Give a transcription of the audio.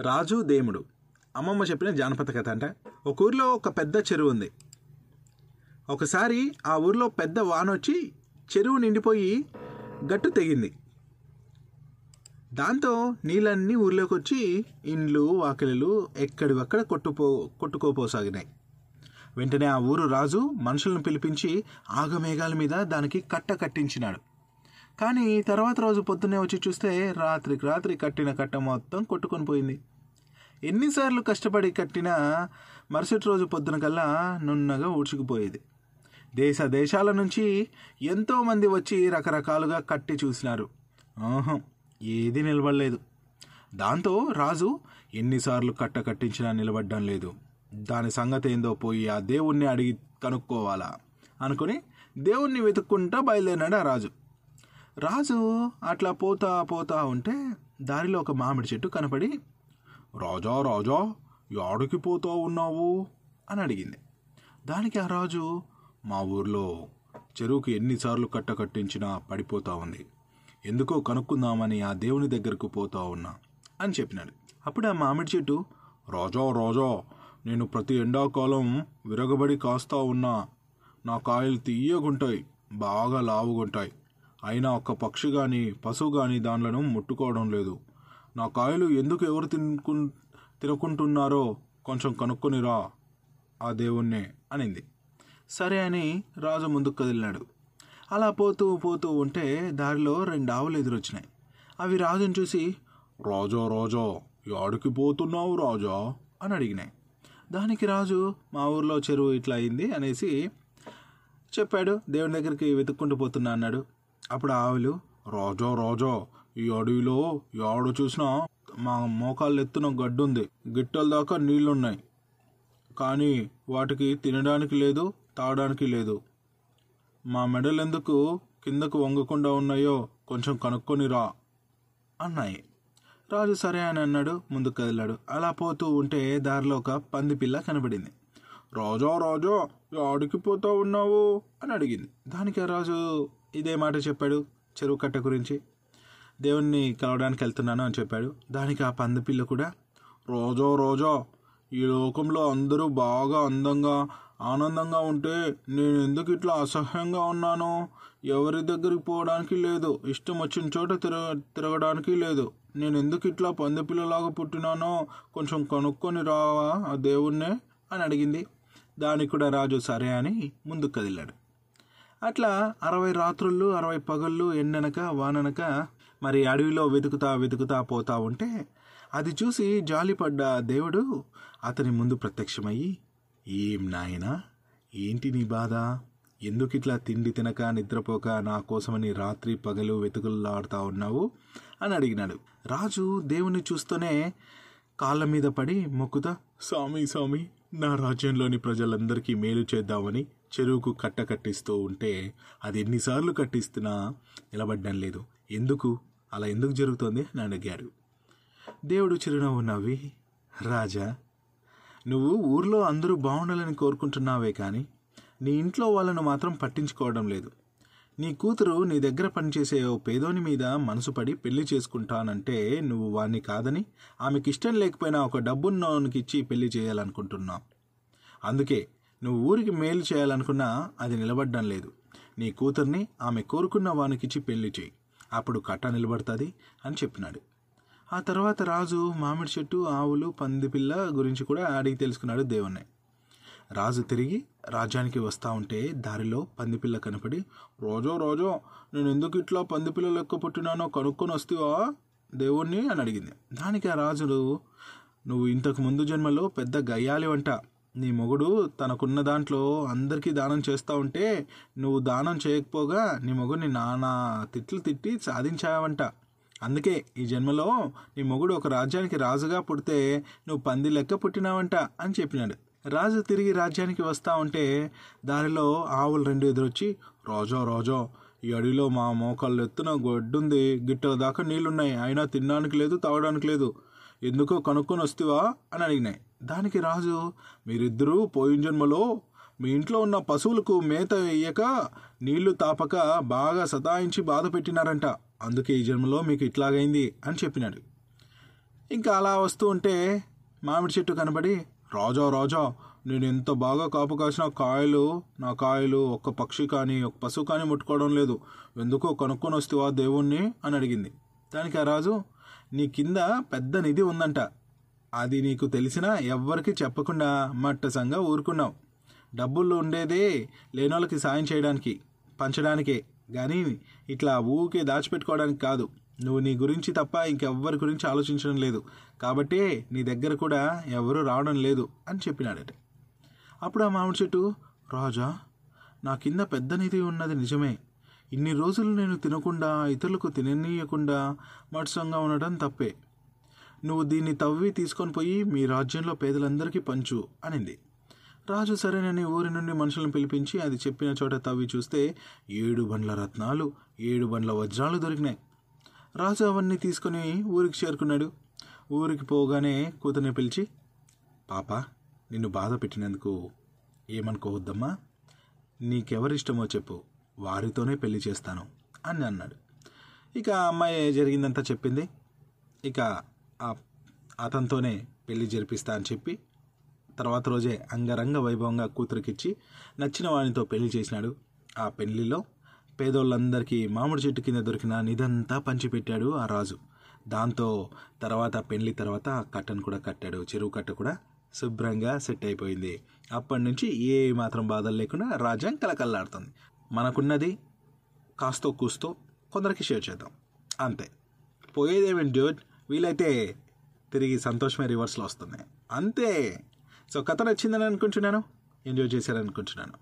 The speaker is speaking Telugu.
రాజు దేముడు. అమ్మమ్మ చెప్పిన జానపద కథ అంట. ఒక ఊర్లో ఒక పెద్ద చెరువు ఉంది. ఒకసారి ఆ ఊర్లో పెద్ద వాన వచ్చి చెరువు నిండిపోయి గట్టు తెగింది. దాంతో నీళ్ళన్నీ ఊర్లోకి వచ్చి ఇండ్లు వాకిలు ఎక్కడివక్కడ కొట్టుపో కొట్టుకోపోసాగినాయి. వెంటనే ఆ ఊరు రాజు మనుషులను పిలిపించి ఆగమేఘాల మీద దానికి కట్ట కట్టించినాడు. కానీ తర్వాత రోజు పొద్దున్నే వచ్చి చూస్తే రాత్రికి రాత్రి కట్టిన కట్ట మొత్తం కొట్టుకొని పోయింది. ఎన్నిసార్లు కష్టపడి కట్టినా మరుసటి రోజు పొద్దున కల్లా నున్నగా ఊడ్చుకుపోయేది. దేశ దేశాల నుంచి ఎంతోమంది వచ్చి రకరకాలుగా కట్టి చూసినారు. ఆహం ఏది నిలబడలేదు. దాంతో రాజు ఎన్నిసార్లు కట్ట కట్టించినా నిలబడ్డం లేదు. దాని సంగతి ఏందో పోయి ఆ దేవుణ్ణి అడిగి కనుక్కోవాలా? అనుకుని దేవుణ్ణి వెతుక్కుంటా బయలుదేరినాడు ఆ రాజు. రాజు అట్లా పోతా పోతా ఉంటే దారిలో ఒక మామిడి చెట్టు కనపడి రాజా రాజా యాడికి పోతా ఉన్నావు? అని అడిగింది. దానికి ఆ రాజు మా ఊర్లో చెరువుకి ఎన్నిసార్లు కట్ట కట్టించినా పడిపోతా ఉంది. ఎందుకో కనుక్కుందామని ఆ దేవుని దగ్గరకు పోతా ఉన్నా అని చెప్పినాడు. అప్పుడు ఆ మామిడి చెట్టు రాజా రాజా నేను ప్రతి ఎండాకాలం విరగబడి కాస్తా ఉన్నా. నా కాయలు తీయగుంటాయి బాగా లావుగుంటాయి. అయినా ఒక్క పక్షి కానీ పశువు కానీ దానిలను ముట్టుకోవడం లేదు. నా కాయలు ఎందుకు ఎవరు తినుకు తినుకుంటున్నారో కొంచెం కనుక్కొనిరా ఆ దేవుణ్ణే అనింది. సరే అని రాజు ముందుకు కదిలినాడు. అలా పోతూ పోతూ ఉంటే దారిలో రెండు ఆవులు ఎదురొచ్చినాయి. అవి రాజుని చూసి రాజా రాజా యాడికి పోతున్నావు రాజా? అని అడిగినాయి. దానికి రాజు మా ఊర్లో చెరువు ఇట్లా అయింది అనేసి చెప్పాడు. దేవుని దగ్గరికి వెతుక్కుంటూ పోతున్నా అన్నాడు. అప్పుడు ఆవులు రోజో రోజో ఈ అడవిలో ఎవడు చూసినా మా మోకాళ్ళు ఎత్తున గడ్డు ఉంది గిట్టల దాకా నీళ్ళున్నాయి. కానీ వాటికి తినడానికి లేదు తాగడానికి లేదు. మా మెడలు ఎందుకు కిందకు వంగకుండా ఉన్నాయో కొంచెం కనుక్కొని రా అన్నాయి. రాజు సరే అని అన్నాడు ముందుకు కదిలాడు. అలా పోతూ ఉంటే దారిలో ఒక పంది పిల్ల కనబడింది. రాజా రాజా ఆడికి పోతా ఉన్నావు? అని అడిగింది. దానికి రాజు ఇదే మాట చెప్పాడు చెరువు కట్ట గురించి. దేవుణ్ణి కలవడానికి వెళ్తున్నాను అని చెప్పాడు. దానికి ఆ పంది పిల్ల కూడా రోజో రోజో ఈ లోకంలో అందరూ బాగా అందంగా ఆనందంగా ఉంటే నేను ఎందుకు ఇట్లా అసహ్యంగా ఉన్నాను? ఎవరి దగ్గరికి పోవడానికి లేదు. ఇష్టం వచ్చిన చోట తిరగ తిరగడానికి లేదు. నేను ఎందుకు ఇట్లా పంది పిల్లలాగా పుట్టినానో కొంచెం కనుక్కొని రావా ఆ దేవుణ్ణే? అని అడిగింది. దానికి కూడా రాజు సరే అని ముందుకు కదిలాడు. అట్లా అరవై రాత్రుళ్ళు అరవై పగళ్ళు ఎండనక వాననక మరి అడవిలో వెతుకుతా వెతుకుతా పోతా ఉంటే అది చూసి జాలిపడ్డ దేవుడు అతని ముందు ప్రత్యక్షమయ్యి ఏం నాయనా? ఏంటి నీ బాధ? ఎందుకు ఇట్లా తిండి తినక నిద్రపోక నా కోసమని రాత్రి పగలు వెతుకులాడుతా ఉన్నావు? అని అడిగినాడు. రాజు దేవుని చూస్తూనే కాళ్ళ మీద పడి మొక్కుతా స్వామి స్వామి నా రాజ్యంలోని ప్రజలందరికీ మేలు చేద్దామని చెరువుకు కట్ట కట్టిస్తూ ఉంటే అది ఎన్నిసార్లు కట్టిస్తున్నా నిలబడ్డం లేదు. ఎందుకు? అలా ఎందుకు జరుగుతోంది? అని అడిగారు. దేవుడు చిరునవ్వు నవ్వి రాజా నువ్వు ఊర్లో అందరూ బాగుండాలని కోరుకుంటున్నావే కానీ నీ ఇంట్లో వాళ్ళను మాత్రం పట్టించుకోవడం లేదు. నీ కూతురు నీ దగ్గర పనిచేసే ఓ పేదోని మీద మనసు పడి పెళ్ళి చేసుకుంటానంటే నువ్వు వాణ్ణి కాదని ఆమెకి ఇష్టం లేకపోయినా ఒక డబ్బున్నోనికి ఇచ్చి పెళ్ళి చేయాలనుకుంటున్నావు. అందుకే నువ్వు ఊరికి మేలు చేయాలనుకున్నా అది నిలబడ్డం లేదు. నీ కూతుర్ని ఆమె కోరుకున్న వానికిచ్చి పెళ్ళి చేయి. అప్పుడు కట్ట నిలబడుతుంది అని చెప్పినాడు. ఆ తర్వాత రాజు మామిడి చెట్టు ఆవులు పందిపిల్ల గురించి కూడా అడిగి తెలుసుకున్నాడు దేవుణ్ణి. రాజు తిరిగి రాజ్యానికి వస్తూ ఉంటే దారిలో పందిపిల్ల కనపడి రోజో రోజో నేను ఎందుకు ఇట్లా పందిపిల్ల లెక్క పుట్టినానో కనుక్కొని వస్తావా? దేవుణ్ణి అని అడిగింది. దానికి ఆ రాజుడు నువ్వు ఇంతకు ముందు జన్మలో పెద్ద గయ్యాలి వంట. నీ మొగుడు తనకున్న దాంట్లో అందరికీ దానం చేస్తూ ఉంటే నువ్వు దానం చేయకపోగా నీ మొగుడిని నానా తిట్లు తిట్టి సాధించావంట. అందుకే ఈ జన్మలో నీ మొగుడు ఒక రాజ్యానికి రాజుగా పుడితే నువ్వు పంది లెక్క పుట్టినావంట అని చెప్పినాడు. రాజు తిరిగి రాజ్యానికి వస్తా ఉంటే దారిలో ఆవులు రెండు ఎదురొచ్చి రోజో రోజో ఈ అడవిలో మా మోకాళ్ళు ఎత్తున గొడ్డుంది. గిట్టల దాకా నీళ్ళున్నాయి. అయినా తినడానికి లేదు తాగడానికి లేదు. ఎందుకో కనుక్కొని వస్తావా? అని అడిగినాయి. దానికి రాజు మీరిద్దరూ పోయిన జన్మలో మీ ఇంట్లో ఉన్న పశువులకు మేత వేయక నీళ్ళు తాపక బాగా సతాయించి బాధ పెట్టినారంట. అందుకే ఈ జన్మలో మీకు ఇట్లాగైంది అని చెప్పినాడు. ఇంకా అలా వస్తూ ఉంటే మామిడి చెట్టు కనబడి రాజా రాజా నేను ఎంత బాగా కాపు కాసిన కాయలు నా కాయలు ఒక్క పక్షి కానీ ఒక పశువు కానీ ముట్టుకోవడం లేదు. ఎందుకో కనుక్కొని వస్తేవా దేవుణ్ణి అని అడిగింది. దానికి ఆ రాజు నీ కింద పెద్ద నిధి ఉందంట. అది నీకు తెలిసినా ఎవ్వరికి చెప్పకుండా మట్టసంగా ఊరుకున్నావు. డబ్బులు ఉండేదే లేనోళ్ళకి సాయం చేయడానికి పంచడానికే. కానీ ఇట్లా ఊకే దాచిపెట్టుకోవడానికి కాదు. నువ్వు నీ గురించి తప్ప ఇంకెవ్వరి గురించి ఆలోచించడం లేదు. కాబట్టి నీ దగ్గర కూడా ఎవరు రావడం లేదు అని చెప్పినాడట. అప్పుడు ఆ మామిడి చెట్టు రాజా నా కింద పెద్ద నిధి ఉన్నది నిజమే. ఇన్ని రోజులు నేను తినకుండా ఇతరులకు తిననీయకుండా మత్సంగా ఉండడం తప్పే. నువ్వు దీన్ని తవ్వి తీసుకొని పోయి మీ రాజ్యంలో పేదలందరికీ పంచు అనింది. రాజు సరేనని ఊరి నుండి మనుషులను పిలిపించి అది చెప్పిన చోట తవ్వి చూస్తే ఏడు బండ్ల రత్నాలు ఏడు బండ్ల వజ్రాలు దొరికినాయి. రాజు అవన్నీ తీసుకుని ఊరికి చేరుకున్నాడు. ఊరికి పోగానే కూతుర్ని పిలిచి పాప నిన్ను బాధ పెట్టినందుకు ఏమనుకోవద్దమ్మా. నీకెవరిష్టమో చెప్పు. వారితోనే పెళ్ళి చేస్తాను అని అన్నాడు. ఇక అమ్మాయి జరిగిందంతా చెప్పింది. ఇక అతనితోనే పెళ్ళి జరిపిస్తా అని చెప్పి తర్వాత రోజే అంగరంగ వైభవంగా కూతురికిచ్చి నచ్చిన వానితో పెళ్ళి చేసినాడు. ఆ పెళ్ళిలో పేదోళ్ళందరికీ మామిడి చెట్టు కింద దొరికిన నిదంతా పంచిపెట్టాడు ఆ రాజు. దాంతో తర్వాత పెళ్ళి తర్వాత ఆ కట్టను కూడా కట్టాడు. చెరువు కట్ట కూడా శుభ్రంగా సెట్ అయిపోయింది. అప్పటి నుంచి ఏ మాత్రం బాధలు లేకుండా రాజ్యం కలకల్లాడుతుంది మనకున్నది కాస్తో కూస్తో కొందరికి షేర్ చేద్దాం. అంతే. పోయేదేమేంటి డ్యూట్ వీలైతే తిరిగి సంతోషమే రివర్స్లో వస్తుంది అంతే. సో కథ నచ్చిందని అనుకుంటున్నాను. ఎంజాయ్ చేశారనుకుంటున్నాను